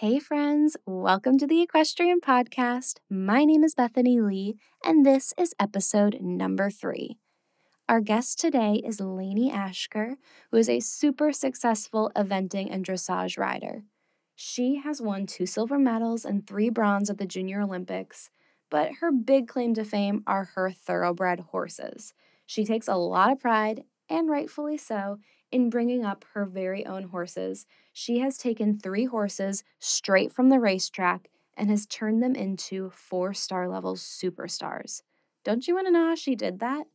Hey, friends, welcome to the Equestrian Podcast. My name is Bethany Lee, and this is episode number three. Our guest today is Lainey Ashker, who is a super successful eventing and dressage rider. She has won two silver medals and three bronze at the Junior Olympics, but her big claim to fame are her thoroughbred horses. She takes a lot of pride, and rightfully so, in bringing up her very own horses. She has taken three horses straight from the racetrack and has turned them into four star level superstars. Don't you want to know how she did that?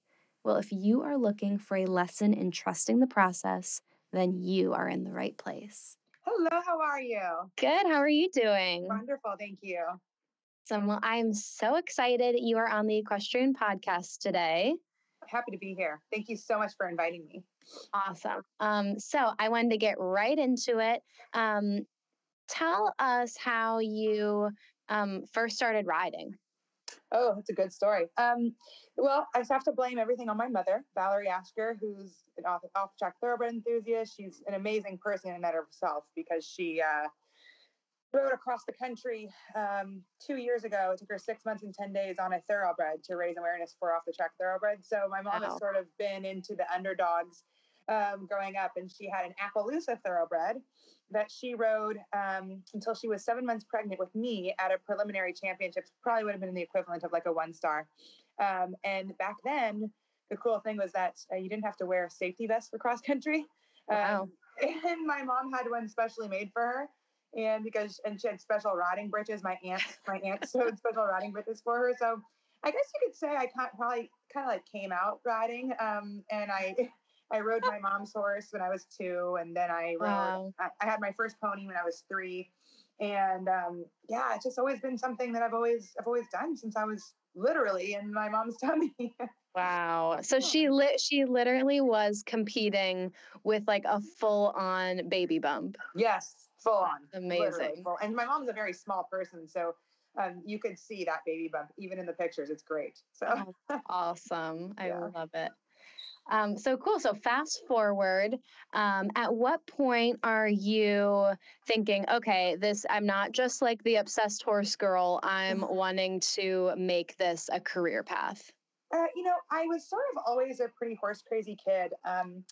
Well, if you are looking for a lesson in trusting the process, then you are in the right place. Hello, how are you? Good. How are you doing? Wonderful, thank you. So, well, I am so excited you are on the Equestrian podcast today. Happy to be here. Thank you so much for inviting me. Awesome. Um, so I wanted to get right into it. Um, tell us how you um, first started riding. Oh, that's a good story. Um, well, I just have to blame everything on my mother, Valerie Ashker, who's an off, off track thoroughbred enthusiast. She's an amazing person in and of herself because she uh, rode across the country um, two years ago. It took her six months and 10 days on a thoroughbred to raise awareness for off the track thoroughbred. So my mom wow. has sort of been into the underdogs um, growing up, and she had an Appaloosa thoroughbred that she rode um, until she was seven months pregnant with me at a preliminary championships. Probably would have been the equivalent of like a one star. Um, and back then, the cool thing was that uh, you didn't have to wear a safety vest for cross country. Wow. Um, and my mom had one specially made for her. And because and she had special riding breeches, my aunt my aunt sewed special riding breeches for her. So I guess you could say I probably kind of like came out riding. Um, and I I rode my mom's horse when I was two, and then I rode. Wow. I, I, had my first pony when I was three, and um, yeah, it's just always been something that I've always I've always done since I was literally in my mom's tummy. wow! So she lit she literally was competing with like a full on baby bump. Yes, full on. Amazing. Full. And my mom's a very small person, so um, you could see that baby bump even in the pictures. It's great. So awesome! I yeah. love it. Um, so cool. So fast forward. Um, at what point are you thinking, okay, this I'm not just like the obsessed horse girl. I'm mm-hmm. wanting to make this a career path. Uh, you know, I was sort of always a pretty horse crazy kid. Um,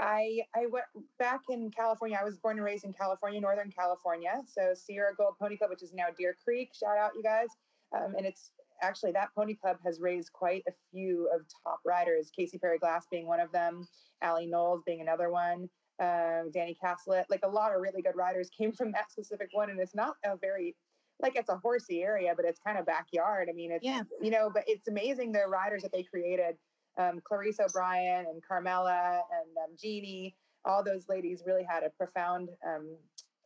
I I went back in California. I was born and raised in California, Northern California. So Sierra Gold Pony Club, which is now Deer Creek. Shout out, you guys. Um, and it's actually that pony club has raised quite a few of top riders Kasey Perry-Glass being one of them allie knowles being another one um, danny caslett like a lot of really good riders came from that specific one and it's not a very like it's a horsey area but it's kind of backyard i mean it's yeah. you know but it's amazing the riders that they created um, clarissa o'brien and carmela and um, jeannie all those ladies really had a profound um,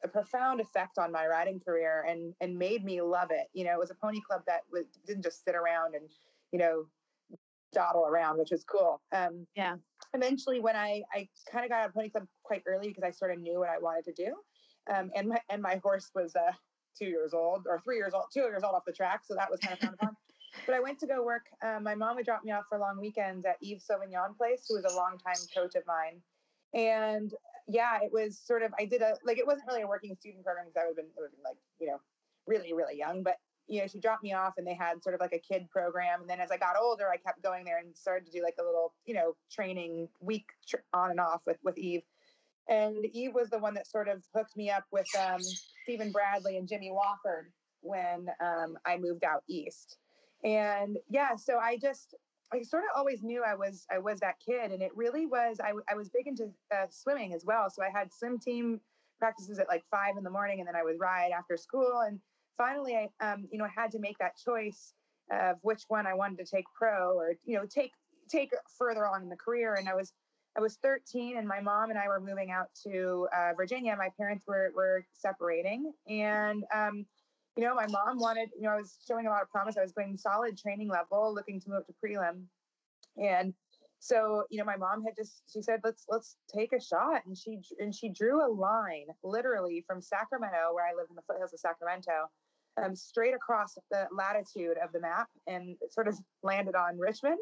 a profound effect on my riding career and and made me love it. You know, it was a pony club that was didn't just sit around and you know dawdle around, which was cool. Um, yeah. Eventually, when I I kind of got out of pony club quite early because I sort of knew what I wanted to do, um, and my and my horse was uh, two years old or three years old, two years old off the track, so that was kind of fun. But I went to go work. Um, my mom would drop me off for long weekends at Yves Sauvignon Place, who was a longtime coach of mine. And yeah, it was sort of I did a like it wasn't really a working student program because I would have been, been like you know really really young, but you know she dropped me off and they had sort of like a kid program, and then as I got older, I kept going there and started to do like a little you know training week tr- on and off with with Eve. And Eve was the one that sort of hooked me up with um, Stephen Bradley and Jimmy Wofford when um, I moved out east. And yeah, so I just I sort of always knew I was I was that kid, and it really was. I, I was big into uh, swimming as well, so I had swim team practices at like five in the morning, and then I would ride after school. And finally, I um, you know had to make that choice of which one I wanted to take pro or you know take take further on in the career. And I was I was 13, and my mom and I were moving out to uh, Virginia. My parents were were separating, and um, you know, my mom wanted, you know, I was showing a lot of promise. I was going solid training level, looking to move to prelim. And so, you know, my mom had just she said, let's let's take a shot. And she and she drew a line literally from Sacramento, where I live in the foothills of Sacramento, um, straight across the latitude of the map and sort of landed on Richmond.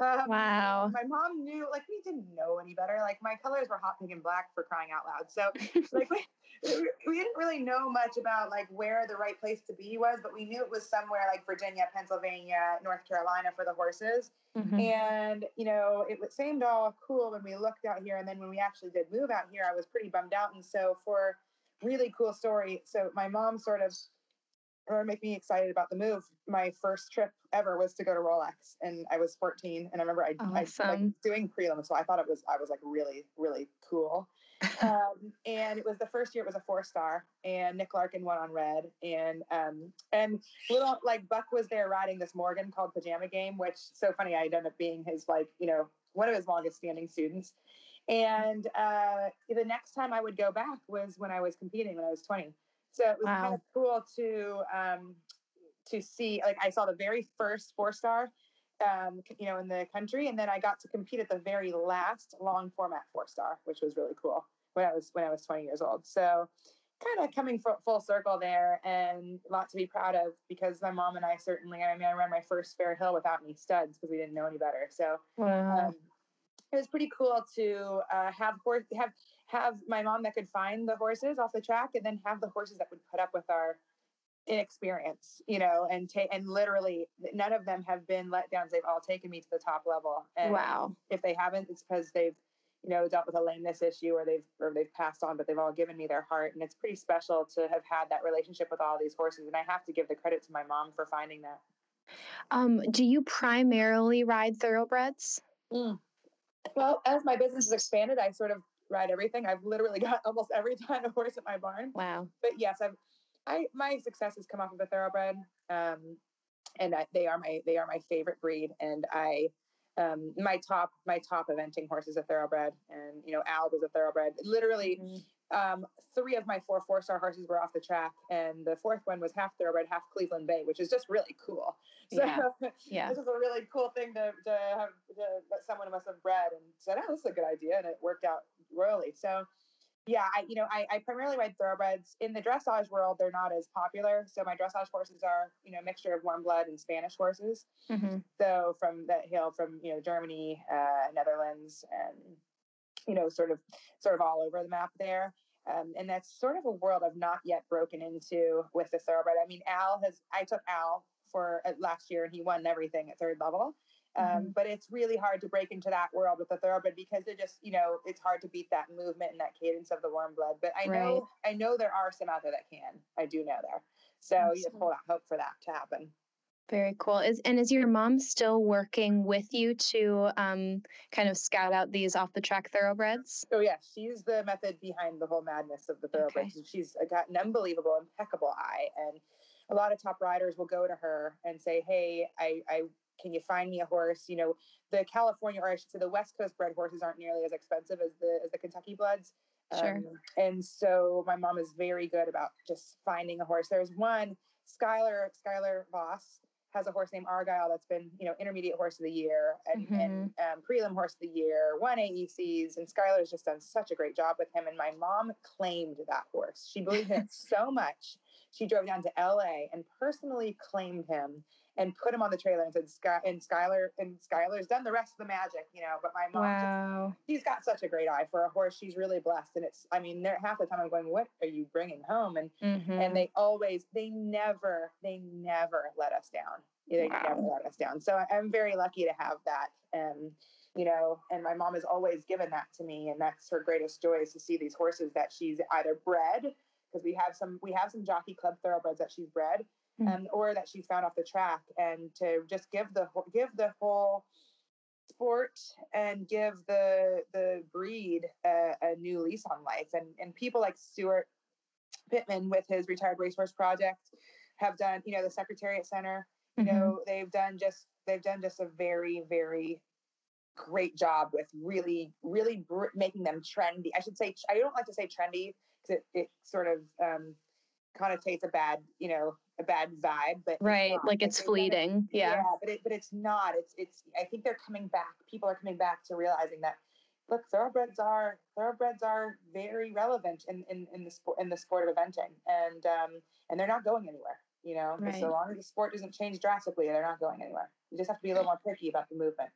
Um, wow. My mom knew, like, we didn't know any better. Like, my colors were hot, pink, and black for crying out loud. So, like, we, we didn't really know much about like where the right place to be was, but we knew it was somewhere like Virginia, Pennsylvania, North Carolina for the horses. Mm-hmm. And you know, it seemed all cool when we looked out here, and then when we actually did move out here, I was pretty bummed out. And so, for really cool story, so my mom sort of or make me excited about the move. My first trip ever was to go to Rolex, and I was 14. And I remember I, awesome. I like doing prelim, so I thought it was I was like really really cool. um, and it was the first year it was a four star, and Nick Larkin won on red, and um, and little like Buck was there riding this Morgan called Pajama Game, which so funny I ended up being his like you know one of his longest standing students. And uh, the next time I would go back was when I was competing when I was 20. So it was wow. kind of cool to um, to see. Like I saw the very first four star, um, you know, in the country, and then I got to compete at the very last long format four star, which was really cool when I was when I was 20 years old. So kind of coming full circle there and a lot to be proud of because my mom and I certainly, I mean, I ran my first fair hill without any studs because we didn't know any better. So wow. um, it was pretty cool to uh, have horse have have my mom that could find the horses off the track and then have the horses that would put up with our inexperience you know and take and literally none of them have been let downs they've all taken me to the top level. And wow. if they haven't it's because they've you know dealt with a lameness issue or they've or they've passed on but they've all given me their heart. And it's pretty special to have had that relationship with all these horses. And i have to give the credit to my mom for finding that. Um, do you primarily ride thoroughbreds? Mm. well as my business has expanded i sort of ride everything. I've literally got almost every kind of horse at my barn. Wow. But yes, I've I my success has come off of a thoroughbred. Um, and I, they are my they are my favorite breed. And I um, my top my top eventing horse is a thoroughbred, and you know Al was a thoroughbred. Literally, mm-hmm um, three of my four four star horses were off the track, and the fourth one was half thoroughbred, half Cleveland Bay, which is just really cool. So yeah, yeah. this is a really cool thing to to have to, that someone must have bred and said, "Oh, this is a good idea," and it worked out royally. So yeah, I you know I, I primarily ride thoroughbreds in the dressage world. They're not as popular, so my dressage horses are you know a mixture of warm blood and Spanish horses. Mm-hmm. So from that hail from you know Germany, uh, Netherlands, and you know, sort of sort of all over the map there. Um, and that's sort of a world I've not yet broken into with the thoroughbred. I mean, Al has I took Al for uh, last year and he won everything at third level. Um, mm-hmm. But it's really hard to break into that world with the thoroughbred because they're just, you know, it's hard to beat that movement and that cadence of the warm blood. But I know. I know there are some out there that can. I do know there. So Absolutely. you just hold out hope for that to happen. Very cool. Is and is your mom still working with you to um, kind of scout out these off the track thoroughbreds? Oh yeah, she's the method behind the whole madness of the thoroughbreds. Okay. She's got an unbelievable, impeccable eye, and a lot of top riders will go to her and say, "Hey, I, I can you find me a horse?" You know, the California or I should say the West Coast bred horses aren't nearly as expensive as the as the Kentucky bloods. Sure. Um, and so my mom is very good about just finding a horse. There's one Skyeler Skyeler Voss has a horse named Argyle that's been, you know, intermediate horse of the year and, mm-hmm. and um, prelim horse of the year, won AECs, and Skyeler's just done such a great job with him. And my mom claimed that horse. She believed in it so much. She drove down to LA and personally claimed him and put him on the trailer and said Sky and Skyeler and Skyeler's done the rest of the magic, you know. But my mom, wow. just, she's got such a great eye for a horse. She's really blessed, and it's. I mean, half the time I'm going, "What are you bringing home?" And mm-hmm. and they always, they never, they never let us down. They wow. never let us down. So I'm very lucky to have that. And you know, and my mom has always given that to me, and that's her greatest joy is to see these horses that she's either bred because we have some we have some jockey club thoroughbreds that she's bred mm-hmm. um, or that she's found off the track, and to just give the give the whole sport and give the the breed a, a new lease on life. And and people like Steuart Pittman with his retired racehorse project have done, you know, the Secretariat Center. You mm-hmm. know, they've done just they've done just a very very great job with really really br- making them trendy. I should say I don't like to say trendy because it, it sort of um, connotates a bad, you know, a bad vibe, but right, it's like it's fleeting. yeah. yeah, but it, but it's not. It's it's. I think they're coming back. People are coming back to realizing that look, thoroughbreds are thoroughbreds are very relevant in, in, in the sport in the sport of eventing, and um, and they're not going anywhere. You know, right. so long as the sport doesn't change drastically, they're not going anywhere. You just have to be a little more picky about the movement.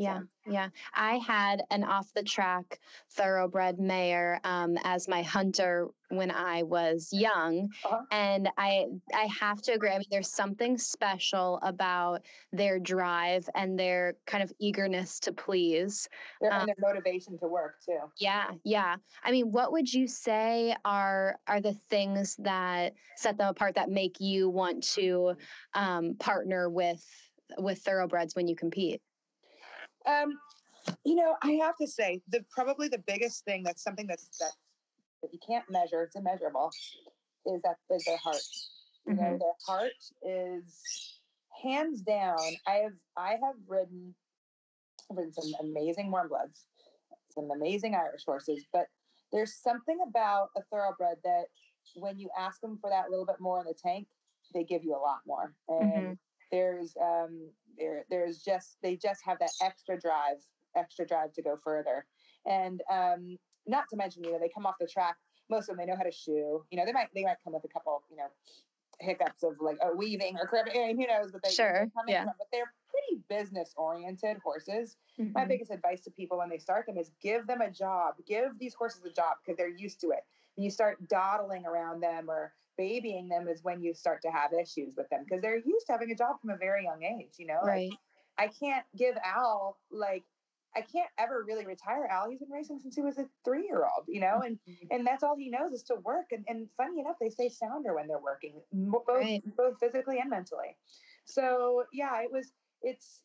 Yeah, yeah. I had an off the track thoroughbred mare um, as my hunter when I was young, uh-huh. and I I have to agree. I mean, there's something special about their drive and their kind of eagerness to please, their, um, and their motivation to work too. Yeah, yeah. I mean, what would you say are are the things that set them apart that make you want to um, partner with with thoroughbreds when you compete? Um, you know, I have to say the probably the biggest thing that's something that's that, that you can't measure, it's immeasurable, is that is their heart. You mm-hmm. know, their heart is hands down. I have I have ridden ridden some amazing warm bloods, some amazing Irish horses, but there's something about a thoroughbred that when you ask them for that little bit more in the tank, they give you a lot more. And mm-hmm. there's um there there's just they just have that extra drive extra drive to go further and um not to mention you know they come off the track most of them they know how to shoe you know they might they might come with a couple you know hiccups of like a weaving or cribbing who knows but they sure yeah. From, but they're pretty business oriented horses mm-hmm. my biggest advice to people when they start them is give them a job give these horses a job because they're used to it when you start dawdling around them or babying them is when you start to have issues with them because they're used to having a job from a very young age, you know? Right. Like, I can't give Al like I can't ever really retire Al. He's been racing since he was a three year old, you know, and mm-hmm. and that's all he knows is to work. And and funny enough, they stay sounder when they're working, both right. both physically and mentally. So yeah, it was. It's.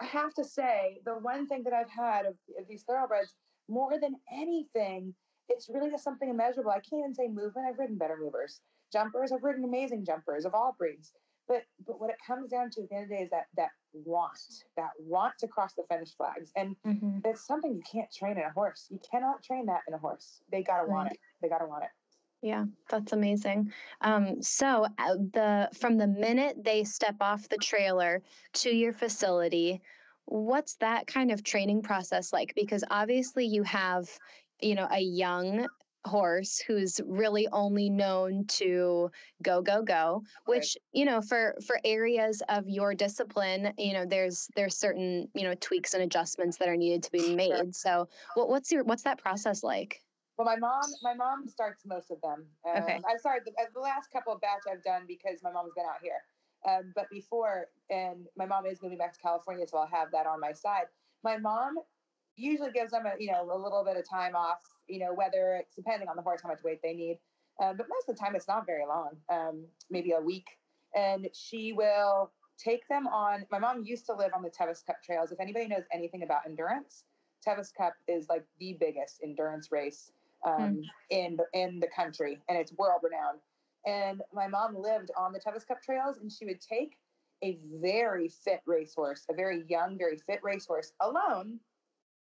I have to say the one thing that I've had of, of these thoroughbreds more than anything, it's really just something immeasurable. I can't even say movement. I've ridden better movers jumpers. I've ridden amazing jumpers of all breeds. But but what it comes down to at the end of the day is that that want, that want to cross the finish flags. And mm-hmm. it's something you can't train in a horse. You cannot train that in a horse. They gotta right. want it. They gotta want it. Yeah, that's amazing. Um, so uh, the from the minute they step off the trailer to your facility, what's that kind of training process like? Because obviously you have, you know, a young horse who's really only known to go go go which right. you know for for areas of your discipline you know there's there's certain you know tweaks and adjustments that are needed to be made. Sure. so what, what's your what's that process like? Well my mom my mom starts most of them. Um, okay i'm sorry the, the last couple of batch i've done because my mom's been out here. Um, but before and my mom is moving back to california so i'll have that on my side. My mom usually gives them a you know a little bit of time off you know, whether it's depending on the horse, how much weight they need. Um, but most of the time, it's not very long, um, maybe a week. And she will take them on. My mom used to live on the Tevis Cup trails. If anybody knows anything about endurance, Tevis Cup is like the biggest endurance race um, mm. in the, in the country, and it's world renowned. And my mom lived on the Tevis Cup trails, and she would take a very fit racehorse, a very young, very fit racehorse alone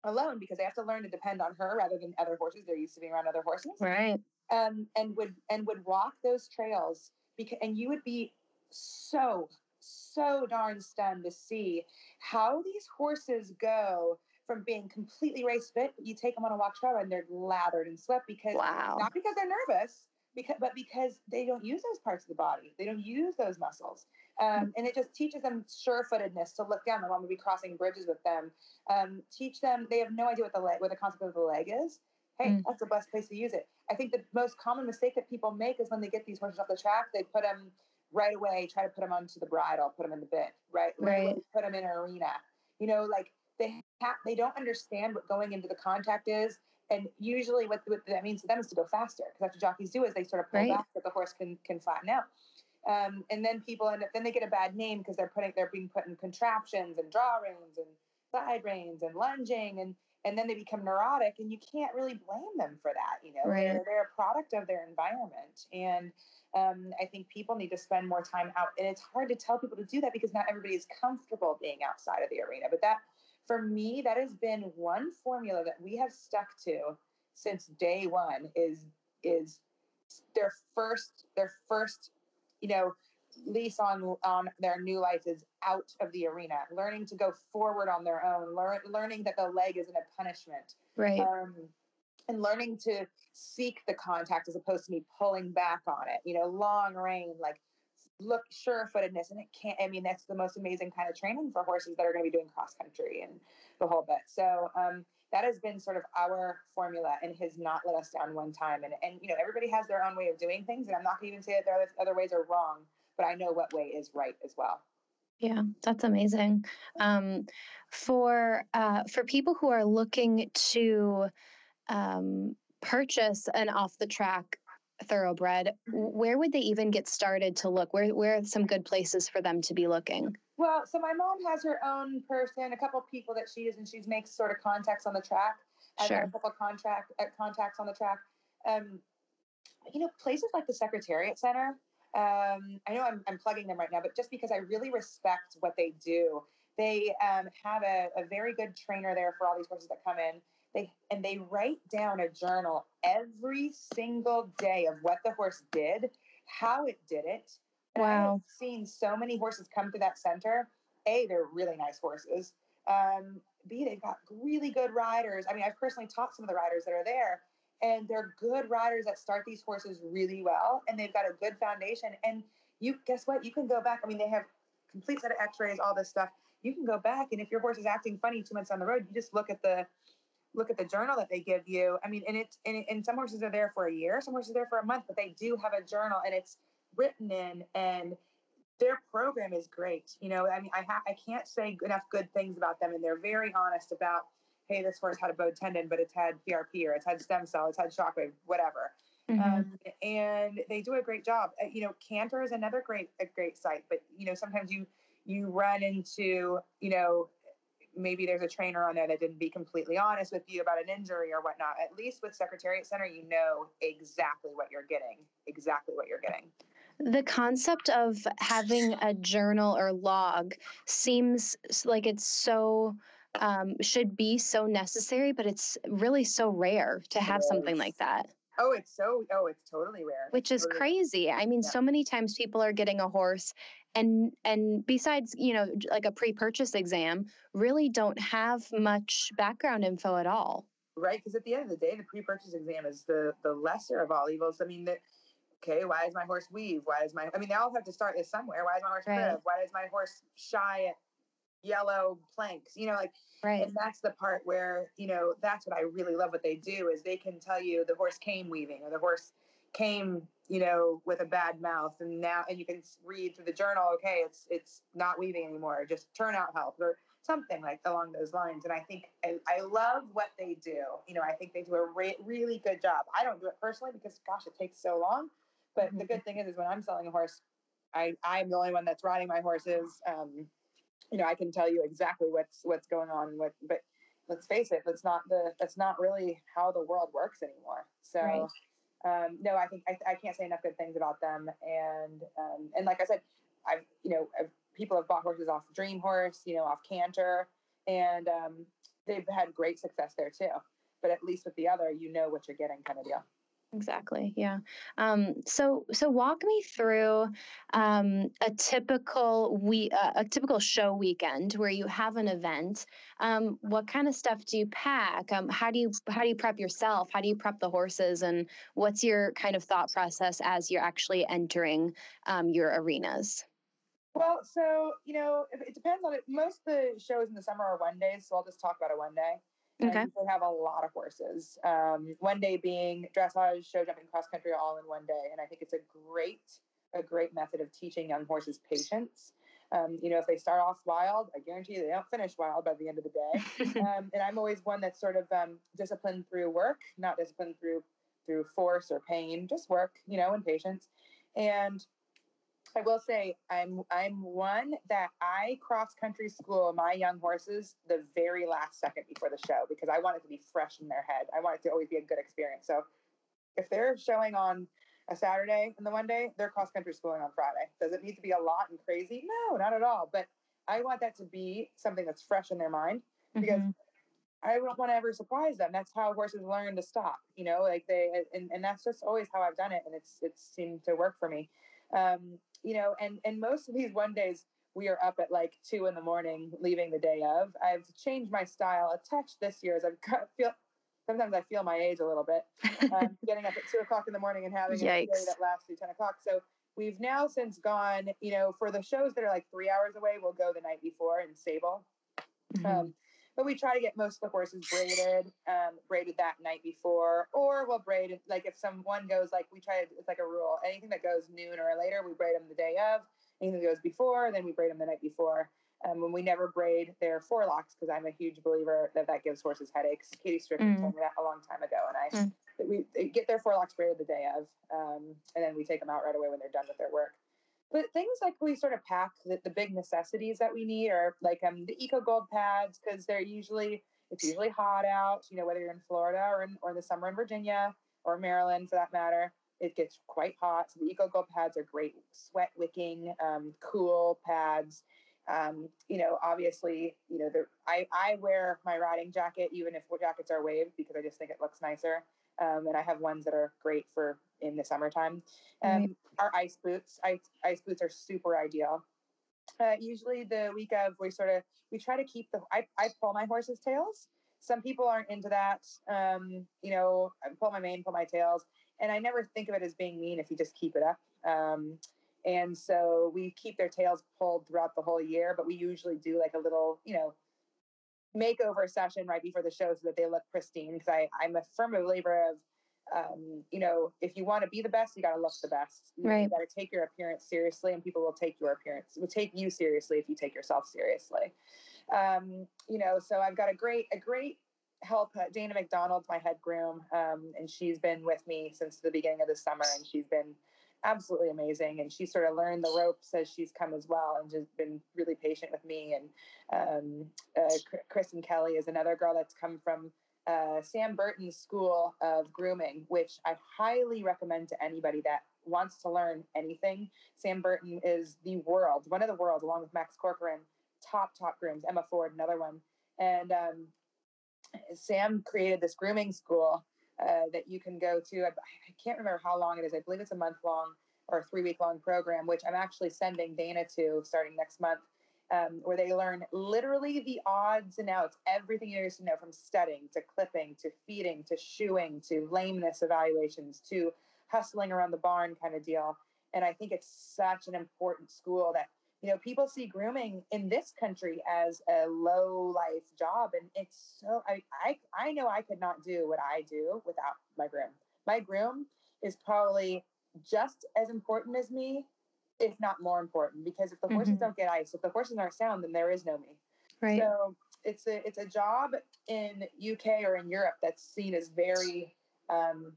alone because they have to learn to depend on her rather than other horses. They're used to being around other horses. Right. Um, and would and would walk those trails because and you would be so so darn stunned to see how these horses go from being completely race fit. You take them on a walk trail and they're lathered in sweat because wow. not because they're nervous, because but because they don't use those parts of the body. They don't use those muscles. Um, and it just teaches them sure-footedness to look down. The mom would be crossing bridges with them. Um, teach them. They have no idea what the leg, what the concept of the leg is. Hey, mm. that's the best place to use it. I think the most common mistake that people make is when they get these horses off the track, they put them right away. Try to put them onto the bridle, put them in the bit, right? Right. Put them in an arena. You know, like they ha- they don't understand what going into the contact is. And usually, what, what that means to them is to go faster because that's what jockeys do is they sort of pull right. back so the horse can can flatten out. Um, and then people end up, then they get a bad name because they're putting, they're being put in contraptions and draw reins and side reins and lunging and, and then they become neurotic and you can't really blame them for that. You know, right. they're, they're a product of their environment. And um, I think people need to spend more time out. And it's hard to tell people to do that because not everybody is comfortable being outside of the arena. But that, for me, that has been one formula that we have stuck to since day one is, is their first, their first you know, lease on on their new life is out of the arena, learning to go forward on their own, learn, learning that the leg isn't a punishment, right? Um, and learning to seek the contact as opposed to me pulling back on it. You know, long rein, like look sure-footedness, and it can't. I mean, that's the most amazing kind of training for horses that are going to be doing cross country and the whole bit. So. Um, that has been sort of our formula and has not let us down one time. And and you know everybody has their own way of doing things, and I'm not going to even say that there are other ways are wrong, but I know what way is right as well. Yeah, that's amazing. Um, for uh, for people who are looking to um, purchase an off the track thoroughbred, where would they even get started to look? Where where are some good places for them to be looking? Well, so my mom has her own person, a couple people that she uses, and she makes sort of contacts on the track. I've sure. a couple contract uh, contacts on the track. Um, you know, places like the Secretariat Center. Um, I know I'm, I'm plugging them right now, but just because I really respect what they do, they um, have a, a very good trainer there for all these horses that come in. They and they write down a journal every single day of what the horse did, how it did it, and wow. I've seen so many horses come to that center. A, they're really nice horses. Um, B, they've got really good riders. I mean, I've personally taught some of the riders that are there, and they're good riders that start these horses really well, and they've got a good foundation. And you guess what? You can go back. I mean, they have complete set of X-rays, all this stuff. You can go back, and if your horse is acting funny two months on the road, you just look at the look at the journal that they give you. I mean, and it and, and some horses are there for a year, some horses are there for a month, but they do have a journal, and it's written in and their program is great. You know, I mean, I ha- I can't say enough good things about them, and they're very honest about, hey, this horse had a bowed tendon, but it's had PRP or it's had stem cell, it's had shockwave, whatever. Mm-hmm. Um, and they do a great job. Uh, you know, Canter is another great a great site, but you know, sometimes you you run into you know maybe there's a trainer on there that didn't be completely honest with you about an injury or whatnot. At least with Secretariat Center, you know exactly what you're getting, exactly what you're getting. The concept of having a journal or log seems like it's so um, should be so necessary, but it's really so rare to have something like that. Oh, it's so oh, it's totally rare. Which is totally crazy. I mean, yeah. so many times people are getting a horse and and besides, you know, like a pre-purchase exam, really don't have much background info at all. Right, because at the end of the day, the pre-purchase exam is the the lesser of all evils. I mean, the, okay, why does my horse weave? Why does my, I mean, they all have to start this somewhere. Why is my horse right. crib? Why does my horse shy at yellow planks? You know, like, right. and that's the part where, you know, that's what I really love what they do is they can tell you the horse came weaving or the horse came, you know, with a bad mouth. And now, and you can read through the journal, okay, it's, it's not weaving anymore. Just turnout help or something like along those lines. And I think I, I love what they do. You know, I think they do a re- really good job. I don't do it personally because gosh, it takes so long but mm-hmm. the good thing is, is when I'm selling a horse, I I'm the only one that's riding my horses. Um, you know, I can tell you exactly what's what's going on. What, but let's face it, that's not the that's not really how the world works anymore. So. Right. Um, no, I think I, I can't say enough good things about them, and um, and like I said, I've you know I've, people have bought horses off Dream Horse, you know, off Canter, and um, they've had great success there too. But at least with the other, you know what you're getting, kind of deal. Exactly. Yeah. Um, so so walk me through um, a typical we uh, a typical show weekend where you have an event. Um, what kind of stuff do you pack? Um, how do you how do you prep yourself? How do you prep the horses? And what's your kind of thought process as you're actually entering um, your arenas? Well, so you know, it depends on it. Most of the shows in the summer are one days, so I'll just talk about a one day. Okay. And have a lot of horses. Um, one day being dressage, show jumping, cross country, all in one day. And I think it's a great, a great method of teaching young horses patience. Um, you know, if they start off wild, I guarantee you they don't finish wild by the end of the day. um, and I'm always one that's sort of um, disciplined through work, not disciplined through through force or pain, just work, you know, and patience. And I will say I'm I'm one that I cross country school my young horses the very last second before the show because I want it to be fresh in their head. I want it to always be a good experience. So if they're showing on a Saturday and the one day, they're cross country schooling on Friday. Does it need to be a lot and crazy? No, not at all. But I want that to be something that's fresh in their mind because mm-hmm. I don't want to ever surprise them. That's how horses learn to stop, you know, like they, and, and that's just always how I've done it. And it's, it's seemed to work for me. Um, you know, and and most of these one days we are up at like two in the morning, leaving the day of. I've changed my style a touch this year as I've got feel. Sometimes I feel my age a little bit, um, getting up at two o'clock in the morning and having Yikes. a day that lasts through ten o'clock. So we've now since gone, you know, for the shows that are like three hours away, we'll go the night before in Sable. Mhm. Um, but we try to get most of the horses braided, um, braided that night before, or we'll braid it like if someone goes like we try to it's like a rule. Anything that goes noon or later, we braid them the day of. Anything that goes before, then we braid them the night before. Um, when we never braid their forelocks because I'm a huge believer that that gives horses headaches. Katie Strickland Mm. told me that a long time ago, and I Mm. we get their forelocks braided the day of, um, and then we take them out right away when they're done with their work. But things like we sort of pack the, the big necessities that we need are like um, the Eco Gold pads because they're usually it's usually hot out. You know whether you're in Florida or in or in the summer in Virginia or Maryland for that matter, it gets quite hot. So the Eco Gold pads are great sweat wicking, um, cool pads. Um, you know, obviously, you know, the, I I wear my riding jacket even if jackets are waved because I just think it looks nicer. Um, and I have ones that are great for in the summertime. Um, Right. Our ice boots, ice, ice boots are super ideal. Uh, usually the week of, we sort of we try to keep the. I, I pull my horse's tails. Some people aren't into that. Um, you know, I pull my mane, pull my tails, and I never think of it as being mean if you just keep it up. Um, and so we keep their tails pulled throughout the whole year, but we usually do like a little, you know, makeover session right before the show so that they look pristine. Because I I'm a firm believer of, um, you know, if you want to be the best, you got to look the best. You, Right. got to take your appearance seriously, and people will take your appearance will take you seriously if you take yourself seriously. Um, you know, so I've got a great a great help. Uh, Dana McDonald's my head groom, um, and she's been with me since the beginning of the summer, and she's been absolutely amazing. And she sort of learned the ropes as she's come as well, and just been really patient with me. And um, uh, Kristen Kelly is another girl that's come from uh, Sam Burton's school of grooming, which I highly recommend to anybody that wants to learn anything. Sam Burton is the world, one of the world, along with Max Corcoran, top top grooms. Emma Ford, another one, and um, Sam created this grooming school uh, that you can go to. I, I can't remember how long it is. I believe it's a month long or a three week long program, which I'm actually sending Dana to starting next month, um, where they learn literally the odds and outs, everything you need to know from studding to clipping to feeding to shoeing to lameness evaluations to hustling around the barn kind of deal. And I think it's such an important school that you know people see grooming in this country as a low life job and it's so I, I i know i could not do what i do without my groom my groom is probably just as important as me if not more important because if the horses Mhm. don't get ice if the horses aren't sound then there is no me Right. so it's a it's a job in uk or in europe that's seen as very um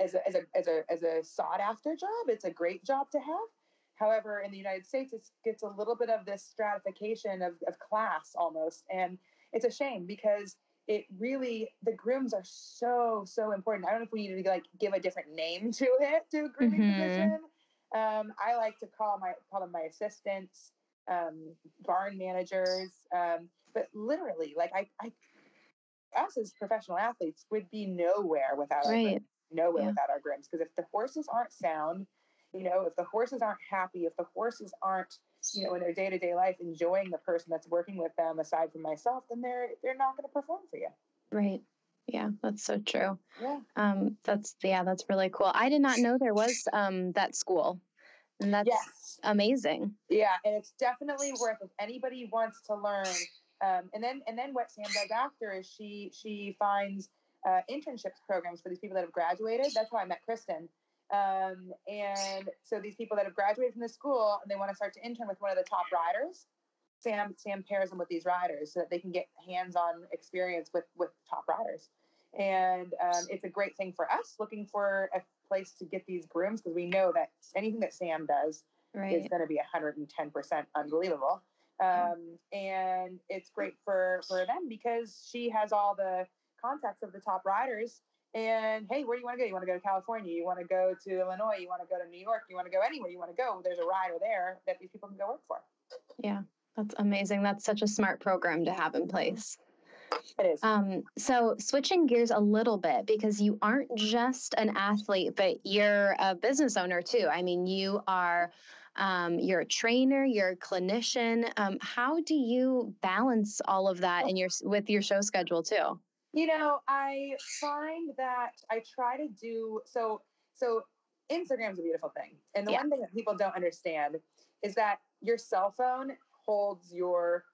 as a, as a as a as a sought after job it's a great job to have However, in the United States, it gets a little bit of this stratification of, of class almost. And it's a shame because it really, the grooms are so, so important. I don't know if we need to like give a different name to it, to a grooming Mhm. position. Um, I like to call my, call them my assistants, um, barn managers. Um, but literally like I, I, us as professional athletes would be nowhere without our Right. nowhere Yeah. without our grooms. Because if the horses aren't sound, you know, if the horses aren't happy, if the horses aren't, you know, in their day to day life enjoying the person that's working with them, aside from myself, then they're they're not going to perform for you. Right. Yeah, that's so true. Yeah. Um, that's yeah, that's really cool. I did not know there was um that school, and that's Yes. amazing. Yeah, and it's definitely worth if anybody wants to learn. Um, and then and then what Sam does after is she she finds uh, internships programs for these people that have graduated. That's how I met Kristen. Um, and so these people that have graduated from the school and they want to start to intern with one of the top riders. Sam Sam pairs them with these riders so that they can get hands-on experience with with top riders. And um, it's a great thing for us looking for a place to get these grooms because we know that anything that Sam does is going to be 110% unbelievable. Um, and it's great for, for them because she has all the contacts of the top riders. And hey, where do you want to go? You want to go to California? You want to go to Illinois? You want to go to New York? You want to go anywhere you want to go? There's a rider there that these people can go work for. Yeah, that's amazing. That's such a smart program to have in place. It is. Um, so switching gears a little bit because you aren't just an athlete, but you're a business owner too. I mean, you are Um, you're a trainer, you're a clinician. Um, how do you balance all of that in your with your show schedule too? You know, I find that I try to do so. So Instagram's a beautiful thing, and the Yeah. one thing that people don't understand is that your cell phone holds your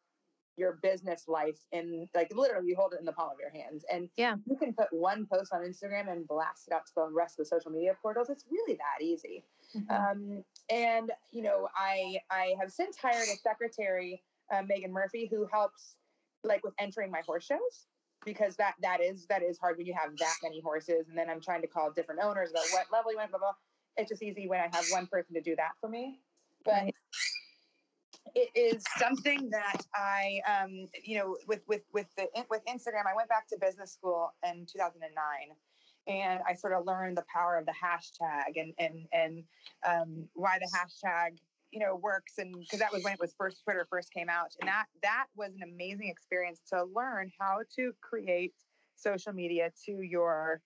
your business life in like literally you hold it in the palm of your hands and Yeah. you can put one post on instagram and blast it out to the rest of the social media portals it's really that easy um, and you know i i have since hired a secretary uh, megan murphy who helps like with entering my horse shows because that that is that is hard when you have that many horses and then i'm trying to call different owners about what level you want blah blah it's just easy when i have one person to do that for me but Right. it is something that I, um, you know, with with with the with Instagram, I went back to business school in 2009, and I sort of learned the power of the hashtag and and and um, why the hashtag you know works, and because that was when it was first Twitter first came out, and that that was an amazing experience to learn how to create social media to your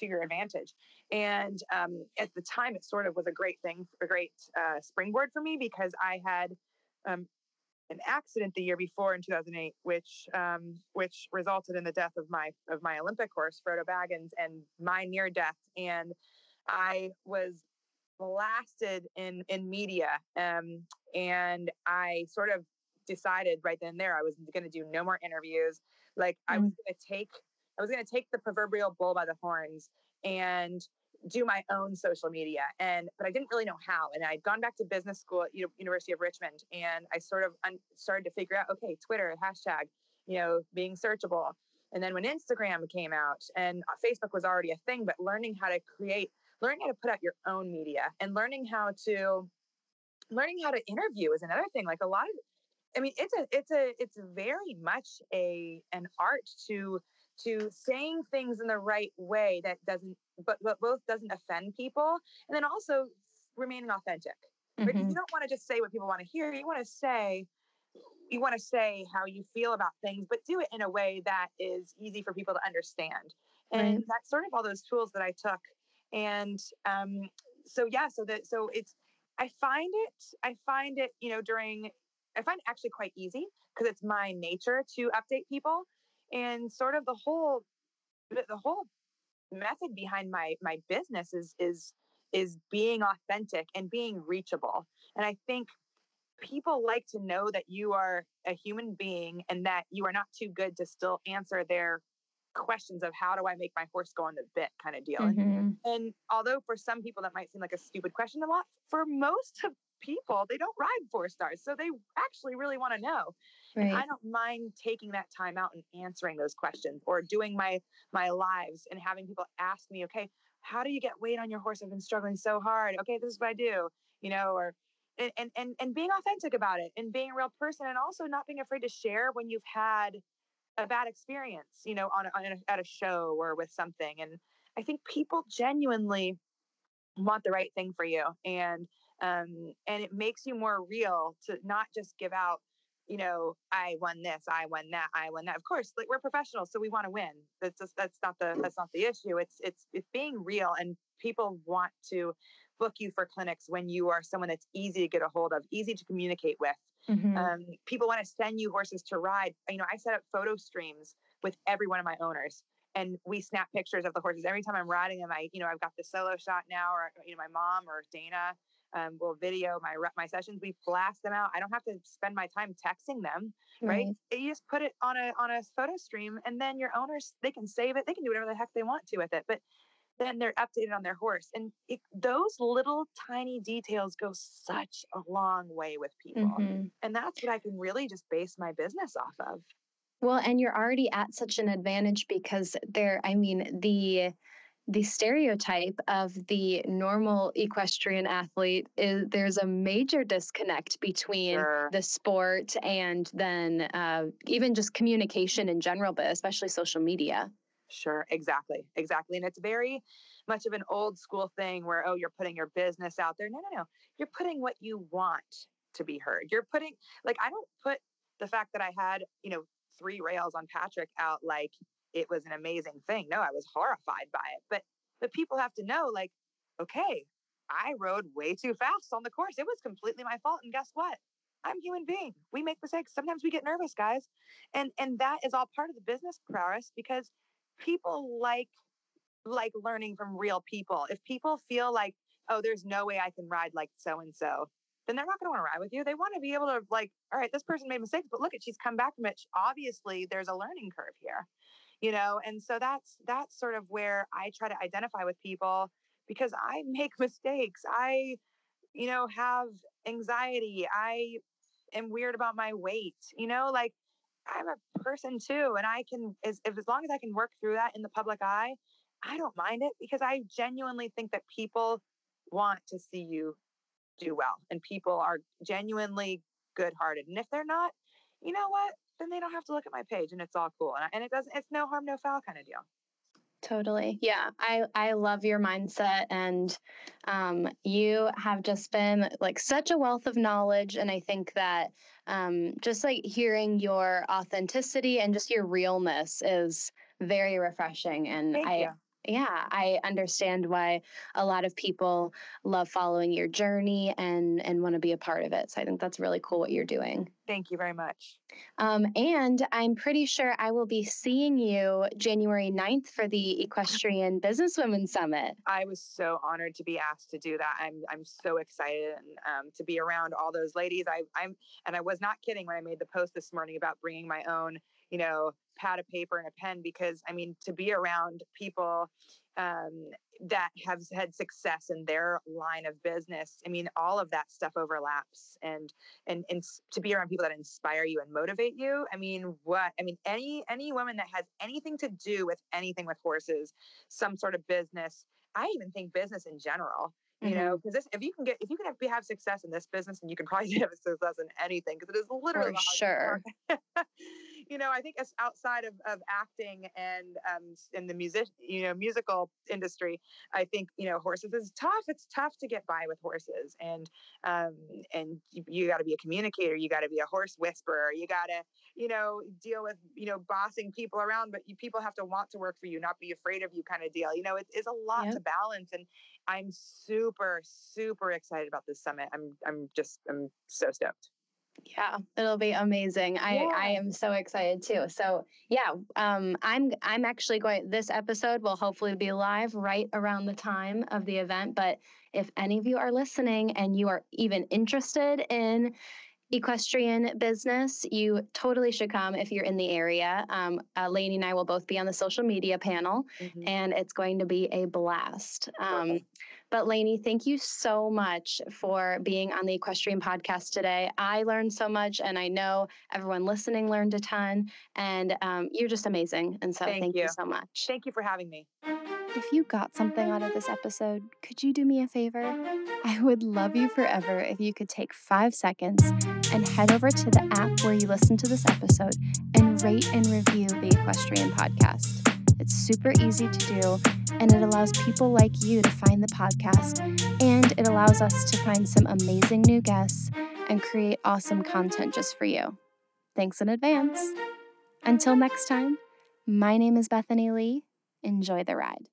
to your advantage. And um, at the time, it sort of was a great thing, a great uh, springboard for me because I had um, an accident the year before in 2008, which um, which resulted in the death of my of my Olympic horse Frodo Baggins and my near death. And I was blasted in in media, um, and I sort of decided right then and there I was going to do no more interviews. Like I was going to take I was going to take the proverbial bull by the horns and do my own social media and but i didn't really know how and i'd gone back to business school at U- university of richmond and i sort of un- started to figure out okay twitter hashtag you know being searchable and then when instagram came out and uh, facebook was already a thing but learning how to create learning how to put out your own media and learning how to learning how to interview is another thing like a lot of I mean, it's a it's a it's very much a an art to to saying things in the right way that doesn't but but both doesn't offend people and then also remaining authentic. Mhm. You don't want to just say what people want to hear. You want to say you want to say how you feel about things, but do it in a way that is easy for people to understand. And Right. that's sort of all those tools that I took. And um, so yeah, so that so it's I find it I find it you know during I find it actually quite easy because it's my nature to update people, and sort of the whole the whole method behind my my business is is is being authentic and being reachable. And I think people like to know that you are a human being and that you are not too good to still answer their questions of how do I make my horse go on the bit kind of deal. And Mhm. and although for some people that might seem like a stupid question, a lot for most of people, they don't ride four stars. So they actually really want to know. And I don't mind taking that time out and answering those questions or doing my my lives and having people ask me, okay, how do you get weight on your horse? I've been struggling so hard. Okay, this is what I do, you know, or and and and, and being authentic about it and being a real person and also not being afraid to share when you've had a bad experience, you know, on, on a, at a show or with something. And I think people genuinely want the right thing for you, and um, and it makes you more real to not just give out, you know, I won this, I won that, I won that. Of course, like we're professionals, so we want to win. That's just that's not the that's not the issue. It's it's it's being real, and people want to book you for clinics when you are someone that's easy to get a hold of, easy to communicate with. Mhm. Um, people want to send you horses to ride. You know, I set up photo streams with every one of my owners, and we snap pictures of the horses every time I'm riding them. I, you know, I've got the solo shot now, or you know, my mom or Dana um, will video my my sessions. We blast them out. I don't have to spend my time texting them, right? You just put it on a on a photo stream, and then your owners they can save it. They can do whatever the heck they want to with it, but then they're updated on their horse, and it, those little tiny details go such a long way with people Mhm. and that's what I can really just base my business off of. Well, and you're already at such an advantage because there, I mean, the the stereotype of the normal equestrian athlete is there's a major disconnect between Sure. the sport and then uh, even just communication in general, but especially social media. Sure, exactly, exactly. And it's very much of an old school thing where, oh, you're putting your business out there. No, no, no. You're putting what you want to be heard. You're putting, like, I don't put the fact that I had, you know, three rails on Patrick out like it was an amazing thing. No, I was horrified by it. But but people have to know, like, okay, I rode way too fast on the course. It was completely my fault. And guess what? I'm human being. We make mistakes. Sometimes we get nervous, guys. And and that is all part of the business prowess because people like like learning from real people. If people feel like, oh, there's no way I can ride like so and so, then they're not going to want to ride with you. They want to be able to like, all right, this person made mistakes, but look at she's come back from it. Obviously, there's a learning curve here, you know. And so that's that's sort of where I try to identify with people because I make mistakes. I, you know, have anxiety. I am weird about my weight. You know, like I'm a person too, and I can as as long as I can work through that in the public eye, I don't mind it because I genuinely think that people want to see you do well and people are genuinely good hearted. And if they're not, you know what? Then they don't have to look at my page and it's all cool. And, I, and it doesn't, it's no harm, no foul kind of deal. Totally. Yeah. I, I love your mindset and um, you have just been like such a wealth of knowledge. And I think that um, just like hearing your authenticity and just your realness is very refreshing. And Thank I, you yeah, I understand why a lot of people love following your journey and and want to be a part of it. So I think that's really cool what you're doing. Thank you very much. Um, and I'm pretty sure I will be seeing you January 9th for the Equestrian Businesswomen Summit. I was so honored to be asked to do that. I'm I'm so excited and um, to be around all those ladies. I, I'm and I was not kidding when I made the post this morning about bringing my own you know, pad of paper and a pen because I mean, to be around people um, that have had success in their line of business, I mean, all of that stuff overlaps, and and and to be around people that inspire you and motivate you. I mean, what I mean, any any woman that has anything to do with anything with horses, some sort of business. I even think business in general you mm-hmm. know because this if you can get if you can have, have success in this business and you can probably have success in anything because it is literally For sure you know i think as outside of, of acting and um in the music you know musical industry i think you know horses is tough it's tough to get by with horses and um and you, you got to be a communicator you got to be a horse whisperer you got to you know deal with you know bossing people around but you, people have to want to work for you not be afraid of you kind of deal you know it is a lot yep. to balance and I'm super, super excited about this summit. I'm I'm just I'm so stoked. Yeah, it'll be amazing. I yeah. I am so excited too. So yeah, um, I'm I'm actually going. This episode will hopefully be live right around the time of the event. But if any of you are listening and you are even interested in equestrian business, you totally should come if you're in the area. Um, uh, Laine and I will both be on the social media panel, mm-hmm. and it's going to be a blast. Um, but Laine, thank you so much for being on the Equestrian podcast today. I learned so much, and I know everyone listening learned a ton. And um, you're just amazing. And so, thank, thank you. you so much. Thank you for having me. If you got something out of this episode, could you do me a favor? I would love you forever if you could take five seconds and head over to the app where you listen to this episode and rate and review the Equestrian Podcast. It's super easy to do, and it allows people like you to find the podcast, and it allows us to find some amazing new guests and create awesome content just for you. Thanks in advance. Until next time, my name is Bethany Lee. Enjoy the ride.